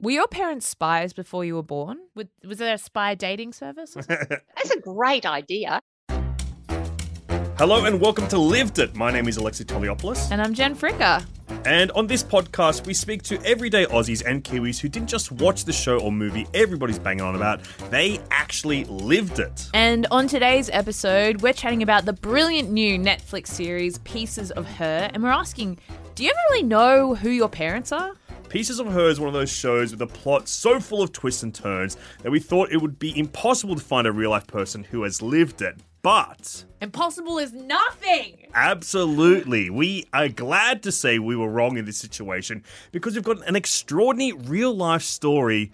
Were your parents spies before you were born? Was, was there a spy dating service? That's a great idea. Hello and welcome to Lived It. My name is Alexei Toliopoulos. and I'm Gen Fricker. And on this podcast, we speak to everyday Aussies and Kiwis who didn't just watch the show or movie everybody's banging on about, they actually lived it. And on today's episode, we're chatting about the brilliant new Netflix series Pieces of Her, and we're asking, do you ever really know who your parents are? Pieces of Her is one of those shows with a plot so full of twists and turns that we thought it would be impossible to find a real life person who has lived it. But Impossible is nothing. Absolutely. We are glad to say we were wrong in this situation because we've got an extraordinary real life story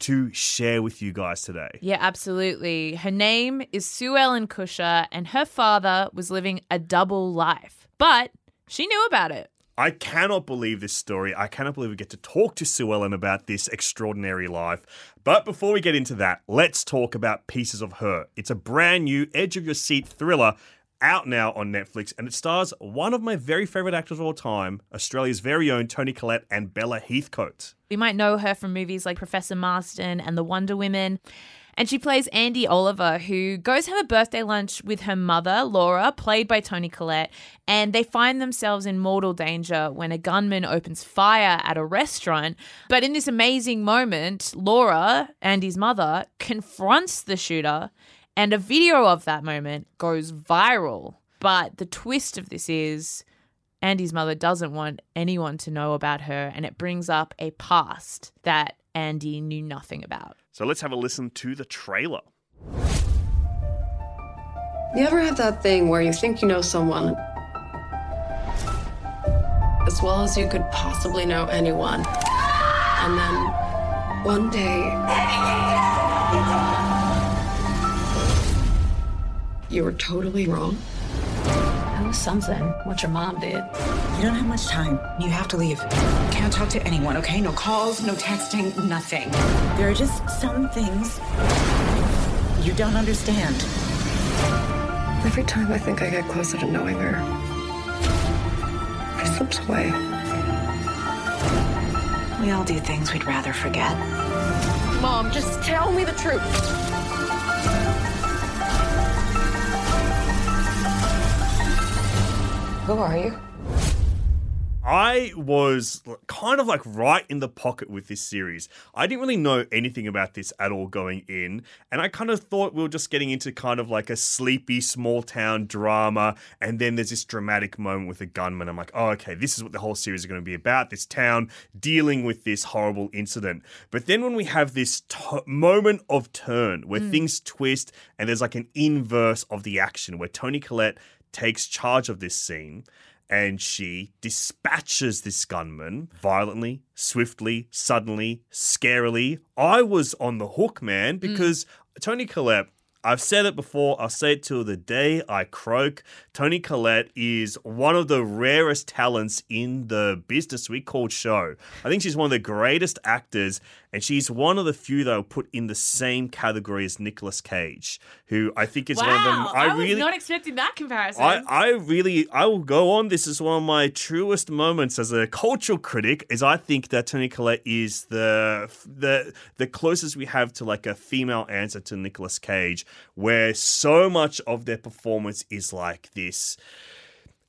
to share with you guys today. Yeah, absolutely. Her name is Sue Ellen Kusher, and her father was living a double life, but she knew about it. I cannot believe this story. I cannot believe we get to talk to Sue Ellen about this extraordinary life. But before we get into that, let's talk about Pieces of Her. It's a brand new edge of your seat thriller out now on Netflix, and it stars one of my very favorite actors of all time, Australia's very own Toni Collette and Bella Heathcote. We might know her from movies like Professor Marston and The Wonder Women. And she plays Andy Oliver, who goes have a birthday lunch with her mother, Laura, played by Toni Collette, and they find themselves in mortal danger when a gunman opens fire at a restaurant. But in this amazing moment, Laura, Andy's mother, confronts the shooter, and a video of that moment goes viral. But the twist of this is Andy's mother doesn't want anyone to know about her, and it brings up a past that Andy knew nothing about. So let's have a listen to the trailer. You ever have that thing where you think you know someone as well as you could possibly know anyone, and then one day you were totally wrong? That was something, what your mom did. You don't have much time. You have to leave. Can't talk to anyone, okay? No calls, no texting, nothing. There are just some things you don't understand. Every time I think I get closer to knowing her, she slips away. We all do things we'd rather forget. Mom, just tell me the truth. Who are you? I was kind of like right in the pocket with this series. I didn't really know anything about this at all going in, and I kind of thought we were just getting into kind of like a sleepy small town drama, and then there's this dramatic moment with a gunman. I'm like, oh, okay, this is what the whole series is going to be about this town dealing with this horrible incident. But then when we have this t- moment of turn where mm. things twist, and there's like an inverse of the action where Toni Collette takes charge of this scene and she dispatches this gunman violently, swiftly, suddenly, scarily. I was on the hook, man, mm. because Toni Collette. I've said it before, I'll say it till the day I croak. Toni Collette is one of the rarest talents in the business we call show. I think she's one of the greatest actors, and she's one of the few that I'll put in the same category as Nicolas Cage, who I think is one of them. Wow, I, was really not expecting that comparison. I, I really I will go on. This is one of my truest moments as a cultural critic. Is I think that Toni Collette is the the the closest we have to like a female answer to Nicolas Cage, where so much of their performance is like this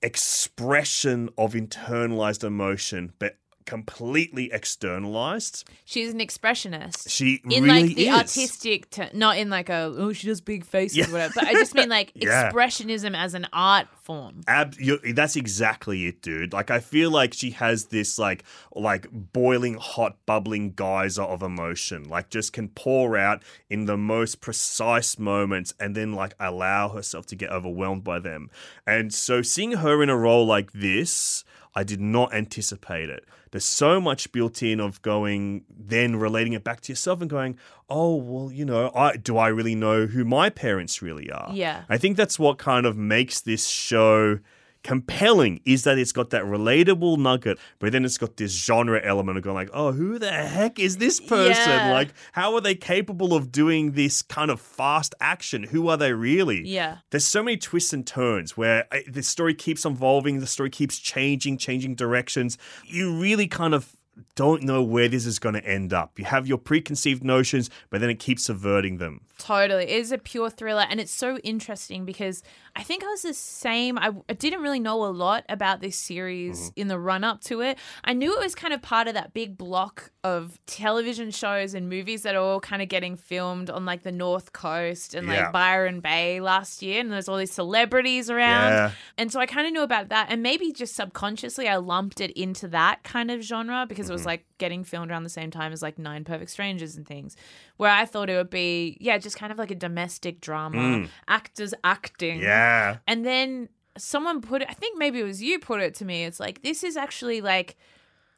expression of internalized emotion, but completely externalized. She's an expressionist. She in really like the is. artistic, ter- not in like a oh she does big faces Yeah. or whatever. But I just mean like Yeah. expressionism as an art form. Ab- that's exactly it, dude. Like I feel like she has this like like boiling hot, bubbling geyser of emotion. Like just can pour out in the most precise moments, and then like allow herself to get overwhelmed by them. And so seeing her in a role like this. I did not anticipate it. There's so much built in of going, then relating it back to yourself and going, oh, well, you know, I do I really know who my parents really are? Yeah. I think that's what kind of makes this show compelling is that it's got that relatable nugget, but then it's got this genre element of going like, oh, who the heck is this person? Yeah. Like, how are they capable of doing this kind of fast action? Who are they really? Yeah. There's so many twists and turns where uh, the story keeps evolving, the story keeps changing, changing directions. You really kind of don't know where this is going to end up. You have your preconceived notions, but then it keeps subverting them. Totally. It is a pure thriller. And it's so interesting because I think I was the same. I, I didn't really know a lot about this series mm-hmm. in the run up to it. I knew it was kind of part of that big block of television shows and movies that are all kind of getting filmed on like the North Coast and Yeah. like Byron Bay last year. And there's all these celebrities around. Yeah. And so I kind of knew about that. And maybe just subconsciously, I lumped it into that kind of genre because it was mm-hmm. like getting filmed around the same time as like Nine Perfect Strangers and things, where I thought it would be, yeah, just kind of like a domestic drama, mm. actors acting. Yeah. And then someone put it, I think maybe it was you put it to me. It's like, this is actually like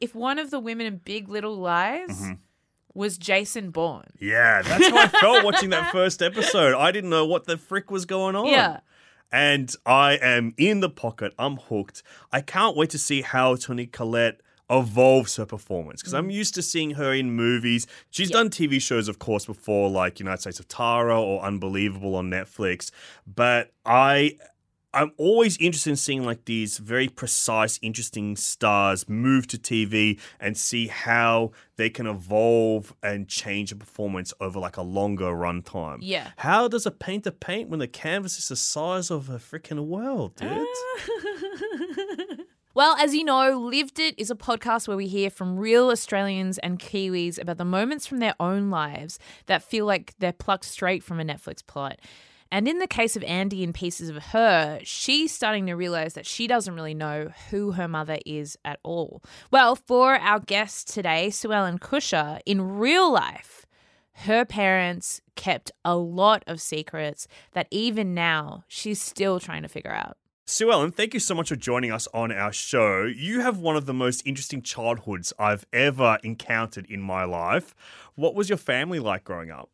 if one of the women in Big Little Lies mm-hmm. was Jason Bourne. Yeah, that's how I felt watching that first episode. I didn't know what the frick was going on. Yeah. And I am in the pocket. I'm hooked. I can't wait to see how Toni Collette evolves her performance because I'm mm. used to seeing her in movies. She's done TV shows, of course, before, like United States of Tara or Unbelievable on Netflix. But I. I'm always interested in seeing like these very precise, interesting stars move to TV and see how they can evolve and change a performance over like a longer runtime. Yeah. How does a painter paint when the canvas is the size of a freaking world, dude? Ah. Well, as you know, Lived It is a podcast where we hear from real Australians and Kiwis about the moments from their own lives that feel like they're plucked straight from a Netflix plot. And in the case of Andy and Pieces of Her, she's starting to realize that she doesn't really know who her mother is at all. Well, for our guest today, Sue Ellen Kusher, in real life, her parents kept a lot of secrets that even now she's still trying to figure out. Sue Ellen, thank you so much for joining us on our show. You have one of the most interesting childhoods I've ever encountered in my life. What was your family like growing up?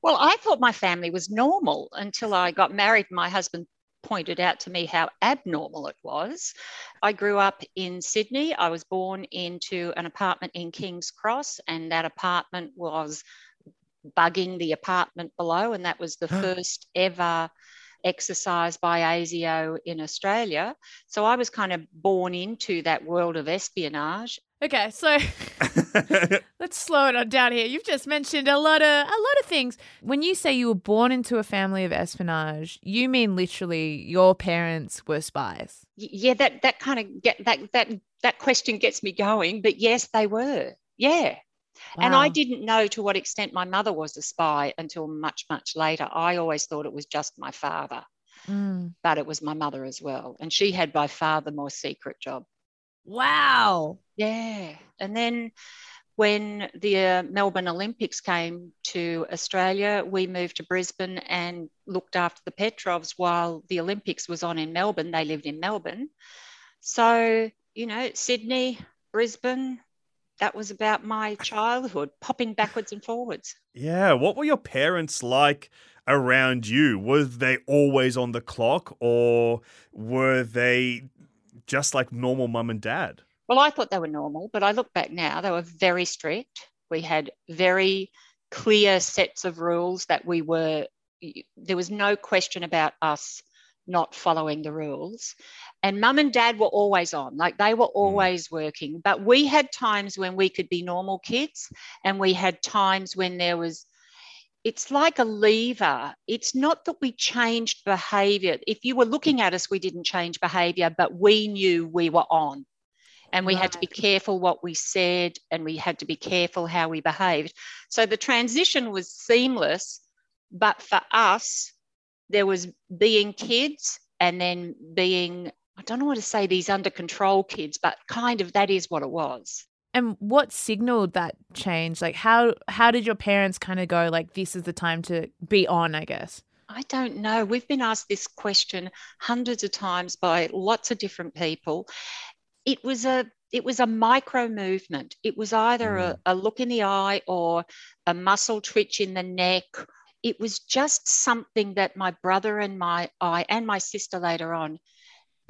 Well, I thought my family was normal until I got married. My husband pointed out to me how abnormal it was. I grew up in Sydney. I was born into an apartment in King's Cross, and that apartment was bugging the apartment below, and that was the first ever exercise by ASIO in Australia. So I was kind of born into that world of espionage. Okay, so let's slow it on down here. You've just mentioned a lot of a lot of things. When you say you were born into a family of espionage, you mean literally your parents were spies. Yeah that that kind of get that that that question gets me going but yes they were yeah and i didn't know to what extent my mother was a spy until much much later. I always thought it was just my father Mm. but it was my mother as well. And she had by far the more secret job. Wow. yeah. And then when the uh, melbourne olympics came to australia we moved to brisbane and looked after the petrovs while the olympics was on in melbourne. They lived in melbourne. So you know sydney brisbane that was about my childhood popping backwards and forwards Yeah, what were your parents like around you? Were they always on the clock or were they just like normal mum and dad? Well, I thought they were normal, but I look back now, they were very strict. We had very clear sets of rules that we were, there was no question about us not following the rules. And mum and dad were always on, like they were mm. always working. But we had times when we could be normal kids, and we had times when there was, it's like a lever. It's not that we changed behavior. If you were looking at us, we didn't change behavior, but we knew we were on and we had to be careful what we said and we had to be careful how we behaved so the transition was seamless but for us there was being kids and then being i don't know what to say these under control kids but kind of that is what it was And what signaled that change? Like how how did your parents kind of go like this is the time to be on, I guess? I don't know. We've been asked this question hundreds of times by lots of different people. It was a it was a micro movement. It was either a, mm. a look in the eye or a muscle twitch in the neck. It was just something that my brother and my I and my sister later on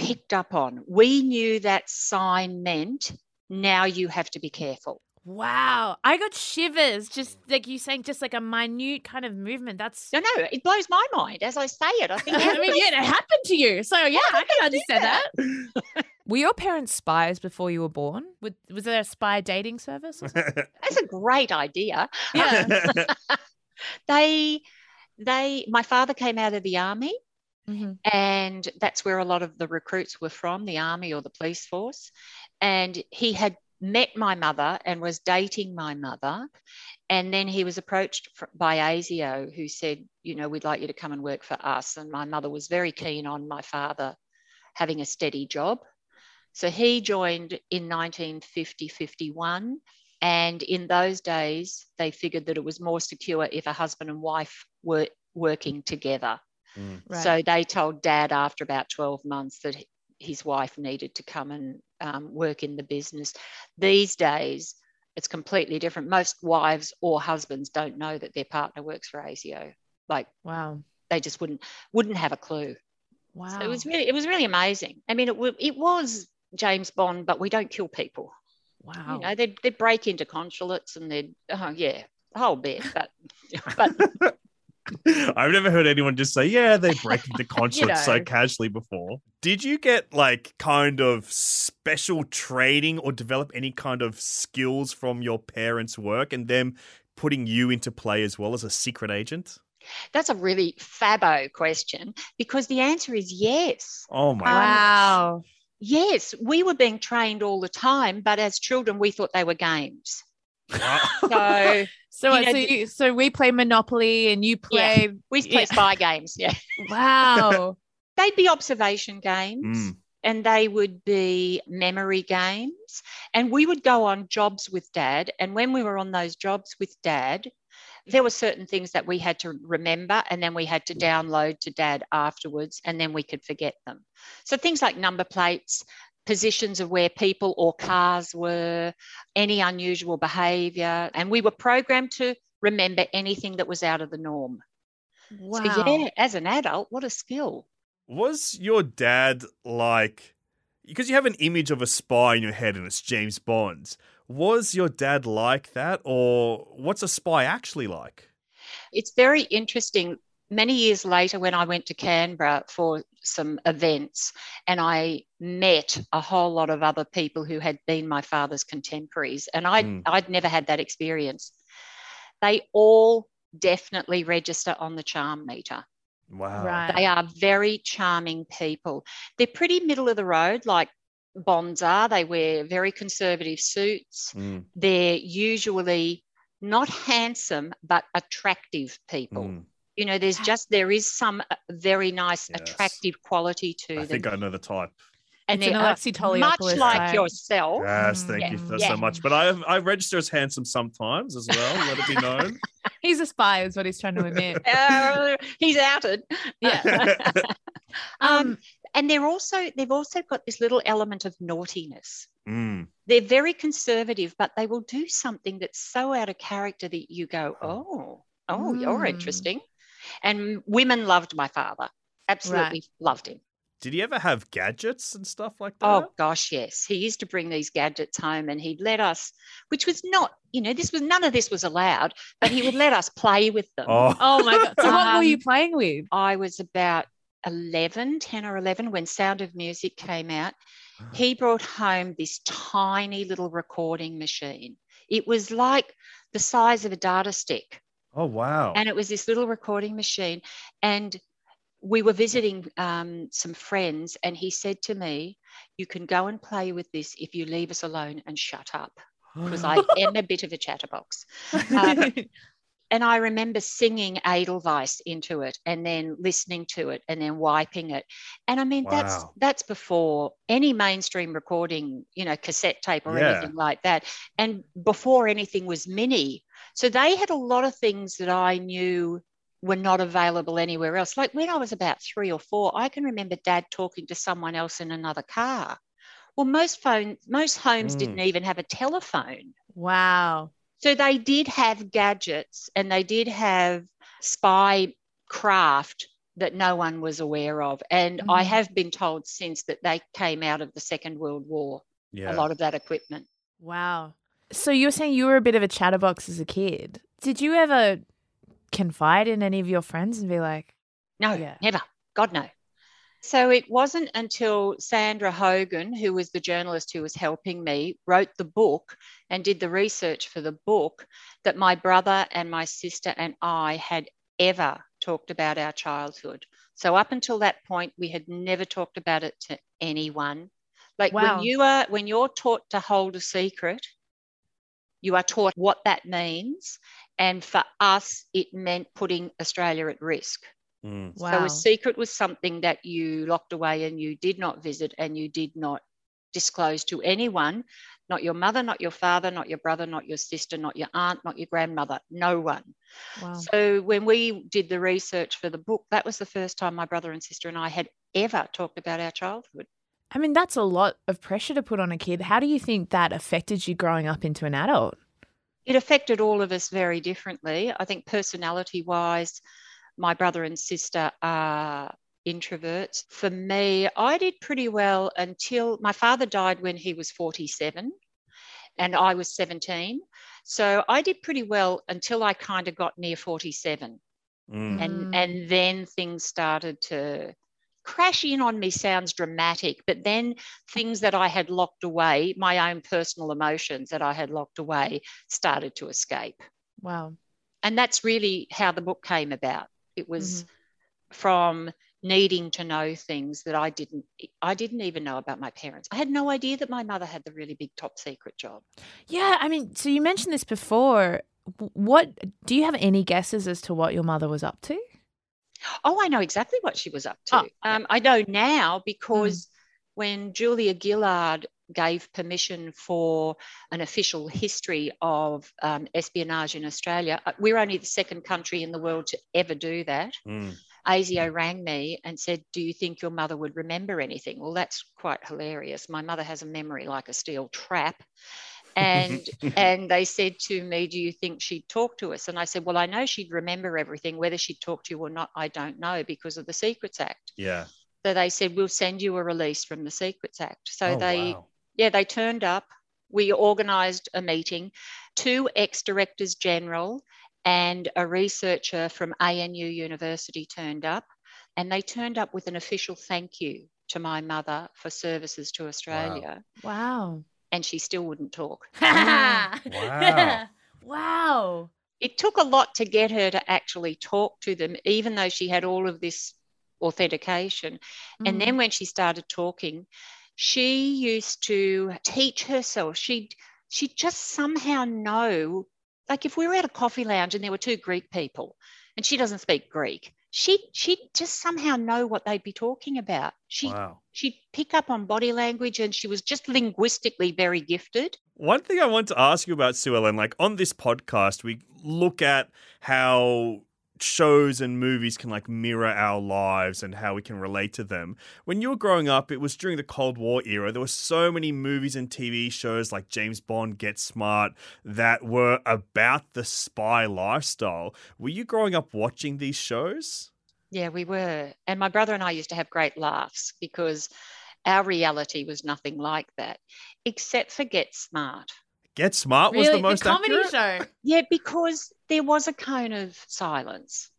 picked up on. We knew that sign meant now you have to be careful. Wow. I got shivers just like you saying just like a minute kind of movement. That's No, no, it blows my mind as I say it. I think I mean, yeah, it happened to you. So yeah, I can understand that. Were your parents spies before you were born? Was, was there a spy dating service? That's a great idea. yeah. They, they, my father came out of the army, Mhm. and that's where a lot of the recruits were from, the army or the police force. And he had met my mother and was dating my mother. And then he was approached by ASIO, who said, you know, we'd like you to come and work for us. And my mother was very keen on my father having a steady job. So he joined in 1950 51. And in those days, they figured that it was more secure if a husband and wife were working together. Mm. Right. So they told dad after about 12 months that his wife needed to come and um, work in the business. These days, it's completely different. Most wives or husbands don't know that their partner works for ASIO. Like wow. they just wouldn't wouldn't have a clue. Wow. So it was really it was really amazing. I mean, it, wa- it was James Bond, but we don't kill people. wow. You know, they'd, they'd break into consulates and they'd oh yeah, the whole bit. But but I've never heard anyone just say, yeah, they break into consulates so know. casually before. Did you get like kind of special training or develop any kind of skills from your parents' work and them putting you into play as well as a secret agent? that's a really fabo question because the answer is yes. Oh my Um, wow. Yes, we were being trained all the time, but as children, we thought they were games. So So, you know, so, you, so we play Monopoly and you Yeah. play. we play Yeah. spy games. Yeah. Wow. They'd be observation games Mm. and they would be memory games. And we would go on jobs with dad. And when we were on those jobs with dad, there were certain things that we had to remember and then we had to download to dad afterwards and then we could forget them. So things like number plates, positions of where people or cars were, any unusual behavior. And we were programmed to remember anything that was out of the norm. wow. So, yeah, as an adult, what a skill. Was your dad like because you have an image of a spy in your head and it's James Bond. Was your dad like that or what's a spy actually like? it's very interesting. Many years later, when I went to Canberra for some events, and I met a whole lot of other people who had been my father's contemporaries, and I'd, Mm. I'd never had that experience. They all definitely register on the charm meter. Wow. Right. They are very charming people. They're pretty middle of the road, like Bonds are. They wear very conservative suits. Mm, They're usually not handsome, but attractive people mm. You know there's just there is some uh, very nice Yes. attractive quality to I them think I know the type. and It's an they are Alexei much like type. yourself Yes, thank you Yeah. so- Yeah. so much. But I I register as handsome sometimes as well. Let it be known. He's a spy, is what he's trying to admit. Uh, he's outed Yeah. um, and they're also they've also got this little element of naughtiness Mm. they're very conservative but they will do something that's so out of character that you go oh oh you're Mm. interesting and women loved my father absolutely loved him Did he ever have gadgets and stuff like that? Oh gosh, yes. He used to bring these gadgets home and he'd let us, which was not, you know, this was none of this was allowed, but he would let us play with them. Oh. Oh my god! So what were Um, you playing with? I was about 11, 10 or 11 when Sound of Music came out. He brought home this tiny little recording machine. It was like the size of a data stick. Oh wow. and it was this little recording machine. And we were visiting um, some friends and he said to me you can go and play with this if you leave us alone and shut up. Because i am a bit of a chatterbox. Um, and i remember singing edelweiss into it and then listening to it and then wiping it. And i mean that's that's before any mainstream recording you know cassette tape or Yeah. anything like that. And before anything was mini so they had a lot of things that I knew were not available anywhere else. Like when I was about three or four, I can remember dad talking to someone else in another car. Well, most phone, most homes Mm. didn't even have a telephone. wow. So they did have gadgets and they did have spy craft that no one was aware of. And I Mhm. have been told since that they came out of the Second World War, yeah. a lot of that equipment. Wow. So you were saying you were a bit of a chatterbox as a kid. Did you ever confide in any of your friends and be like, No, Yeah. never. God, no. So it wasn't until Sandra Hogan, who was the journalist who was helping me, wrote the book and did the research for the book that my brother and my sister and I had ever talked about our childhood. So up until that point, we had never talked about it to anyone. Like Wow. when you are when you're taught to hold a secret, you are taught what that means. And for us, it meant putting Australia at risk. Mm. So a secret was something that you locked away and you did not visit and you did not disclose to anyone, not your mother, not your father, not your brother, not your sister, not your aunt, not your grandmother, no one. Wow. So when we did the research for the book, that was the first time my brother and sister and I had ever talked about our childhood. I mean, that's a lot of pressure to put on a kid. How do you think that affected you growing up into an adult? It affected all of us very differently. I think personality wise, my brother and sister are introverts. For me, I did pretty well until my father died when he was 47 and I was 17. So I did pretty well until I kind of got near 47. Mm. And and then things started to crash in on me sounds dramatic, but then things that I had locked away, my own personal emotions that I had locked away started to escape. Wow. And that's really how the book came about. It was Mm-hmm. from needing to know things that I didn't I didn't even know about my parents. I had no idea that my mother had the really big top secret job. Yeah, I mean, so you mentioned this before. What do you have any guesses as to what your mother was up to? Oh, I know exactly what she was up to. Oh, um, I know now because when Julia Gillard gave permission for an official history of um, espionage in Australia, uh, we're only the second country in the world to ever do that. Mm. ASIO rang me and said, Do you think your mother would remember anything? Well, that's quite hilarious. My mother has a memory like a steel trap. Mm-hmm. And and they said to me, Do you think she'd talk to us? And I said, Well, I know she'd remember everything. Whether she'd talk to you or not, I don't know because of the Secrets Act. Yeah. So they said, We'll send you a release from the Secrets Act. So Oh, they wow. yeah, they turned up. We organised a meeting. Two ex directors general and a researcher from ANU University turned up, and they turned up with an official thank you to my mother for services to Australia. Wow. And she still wouldn't talk. Wow. wow. It took a lot to get her to actually talk to them, even though she had all of this authentication. Mm. And then when she started talking, she used to teach herself. She'd she'd just somehow know, like if we were at a coffee lounge and there were two Greek people and she doesn't speak Greek, she she'd just somehow know what they'd be talking about. She Wow. she'd pick up on body language and she was just linguistically very gifted. One thing I want to ask you about Sue Ellen, like on this podcast, we look at how shows and movies can like mirror our lives and how we can relate to them. When you were growing up, it was during the Cold War era. There were so many movies and TV shows like James Bond, Get Smart that were about the spy lifestyle. Were you growing up watching these shows? Yeah, we were. And my brother and I used to have great laughs because our reality was nothing like that, except for Get Smart. Get Smart was really? the most comedy accurate? show. Yeah, because there was a cone of silence.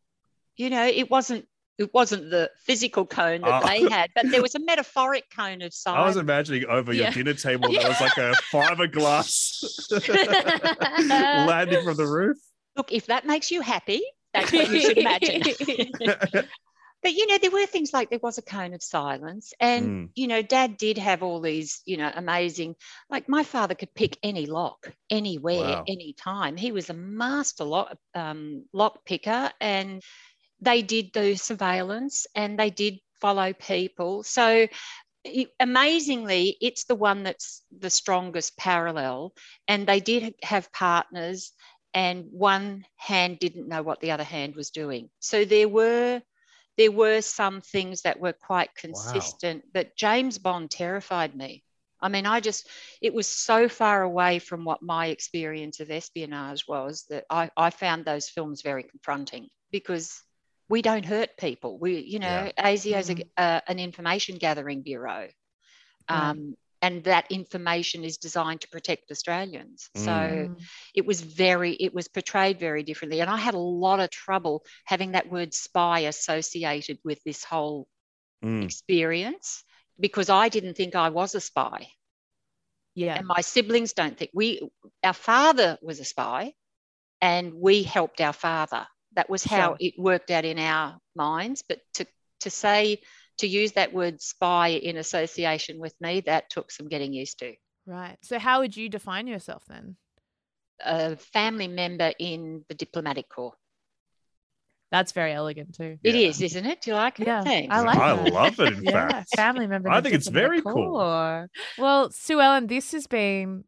You know, it wasn't it wasn't the physical cone that Oh. they had, but there was a metaphoric cone of silence. I was imagining over your Yeah. dinner table there was like a fiberglass landing from the roof. Look, if that makes you happy, that's what you should imagine. but you know, there were things like there was a cone of silence, and Mm. you know, Dad did have all these, you know, amazing. Like my father could pick any lock, anywhere, Wow. anytime. He was a master lock um, lock picker, and they did do surveillance, and they did follow people. So amazingly, it's the one that's the strongest parallel. And they did have partners, and one hand didn't know what the other hand was doing. So there were there were some things that were quite consistent. But James Bond terrified me. I mean, I just it was so far away from what my experience of espionage was that I, I found those films very confronting because we don't hurt people. We, you know, ASIO is a, uh, an information gathering bureau. Um, and that information is designed to protect Australians. So Mm. it was very, it was portrayed very differently. And I had a lot of trouble having that word spy associated with this whole Mm. experience because I didn't think I was a spy. Yeah. And my siblings don't think we, our father was a spy and we helped our father. That was how Sure. it worked out in our minds. But to, to say, to use that word spy in association with me, that took some getting used to. Right. So how would you define yourself then? A family member in the diplomatic corps. That's very elegant too. It Yeah. is, isn't it? Do you like it? Yeah, Thanks. I like I that. love it, in Yeah, fact. family member. I think it's very Diplomatic cool. Well, Sue Ellen, this has been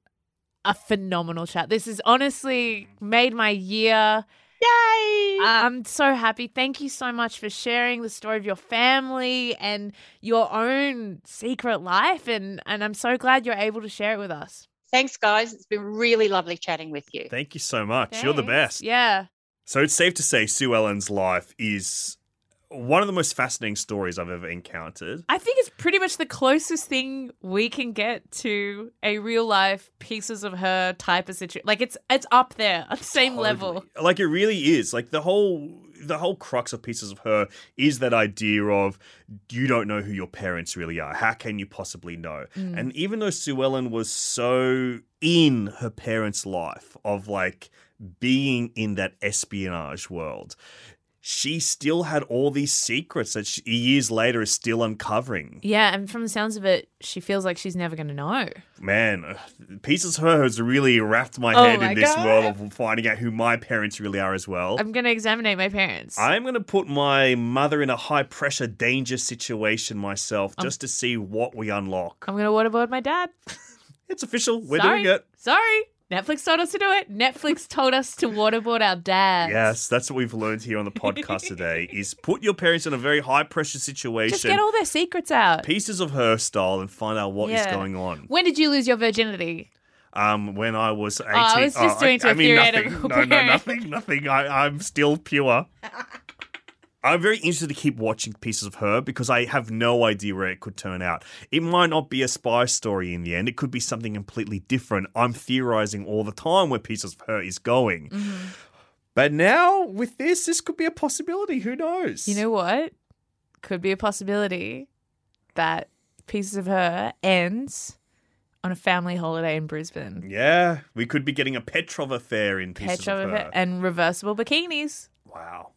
a phenomenal chat. This has honestly made my year. Yay! Uh, I'm so happy. Thank you so much for sharing the story of your family and your own secret life. And, and I'm so glad you're able to share it with us. Thanks, guys. It's been really lovely chatting with you. Thank you so much. You're the best. Yeah. So it's safe to say Sue Ellen's life is one of the most fascinating stories I've ever encountered. I think it's pretty much the closest thing we can get to a real life pieces of her type of situation. Like it's it's up there at the same level. Like it really is. Like the whole the whole crux of pieces of her is that idea of you don't know who your parents really are. How can you possibly know? Mm. And even though Sue Ellen was so in her parents' life of like being in that espionage world, she still had all these secrets that she, years later is still uncovering. Yeah, and from the sounds of it, she feels like she's never going to know. Man, uh, pieces of her has really wrapped my Oh head my in this God. world of finding out who my parents really are as well. I'm going to examine my parents. I'm going to put my mother in a high pressure danger situation myself Um, just to see what we unlock. I'm going to waterboard my dad. It's official. We're Sorry. doing it. Sorry. Netflix told us to do it. Netflix told us to waterboard our dads. Yes, that's what we've learned here on the podcast today is put your parents in a very high pressure situation. Just get all their secrets out. pieces of her style and find out what is Yeah. going on. When did you lose your virginity? Um, when I was 18, I was just doing to I, a mean nothing. No, no, nothing, nothing. I, I'm still pure. I'm very interested to keep watching pieces of her because I have no idea where it could turn out. It might not be a spy story in the end. It could be something completely different. I'm theorizing all the time where pieces of her is going. Mm-hmm. But now with this, this could be a possibility. Who knows? You know what? Could be a possibility that Pieces of Her ends on a family holiday in Brisbane. Yeah, we could be getting a Petrov affair in pieces Petrov of her. and reversible bikinis. wow.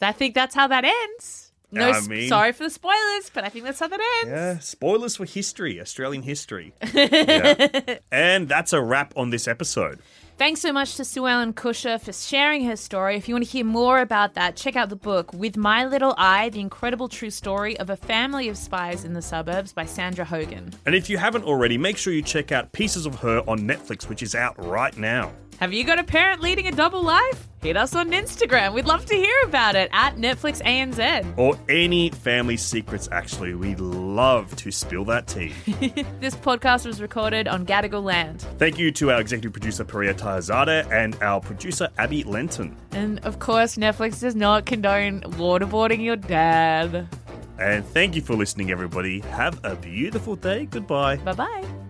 I think that's how that ends. No, I mean- sorry for the spoilers, but I think that's how that ends. Yeah, spoilers for history, Australian history. Yeah. And that's a wrap on this episode. Thanks so much to Sue Ellen Kusher for sharing her story. If you want to hear more about that, check out the book With My Little Eye The Incredible True Story of a Family of Spies in the Suburbs by Sandra Hogan. And if you haven't already, make sure you check out Pieces of Her on Netflix, which is out right now. Have you got a parent leading a double life? Hit us on Instagram. We'd love to hear about it at Netflix ANZ. Or any family secrets, actually. We'd love to spill that tea. This podcast was recorded on Gadigal land. Thank you to our executive producer, Pariya Taherzadeh, and our producer, Abbey Lenton. And of course, Netflix does not condone waterboarding your dad. And thank you for listening, everybody. Have a beautiful day. Goodbye. Bye bye.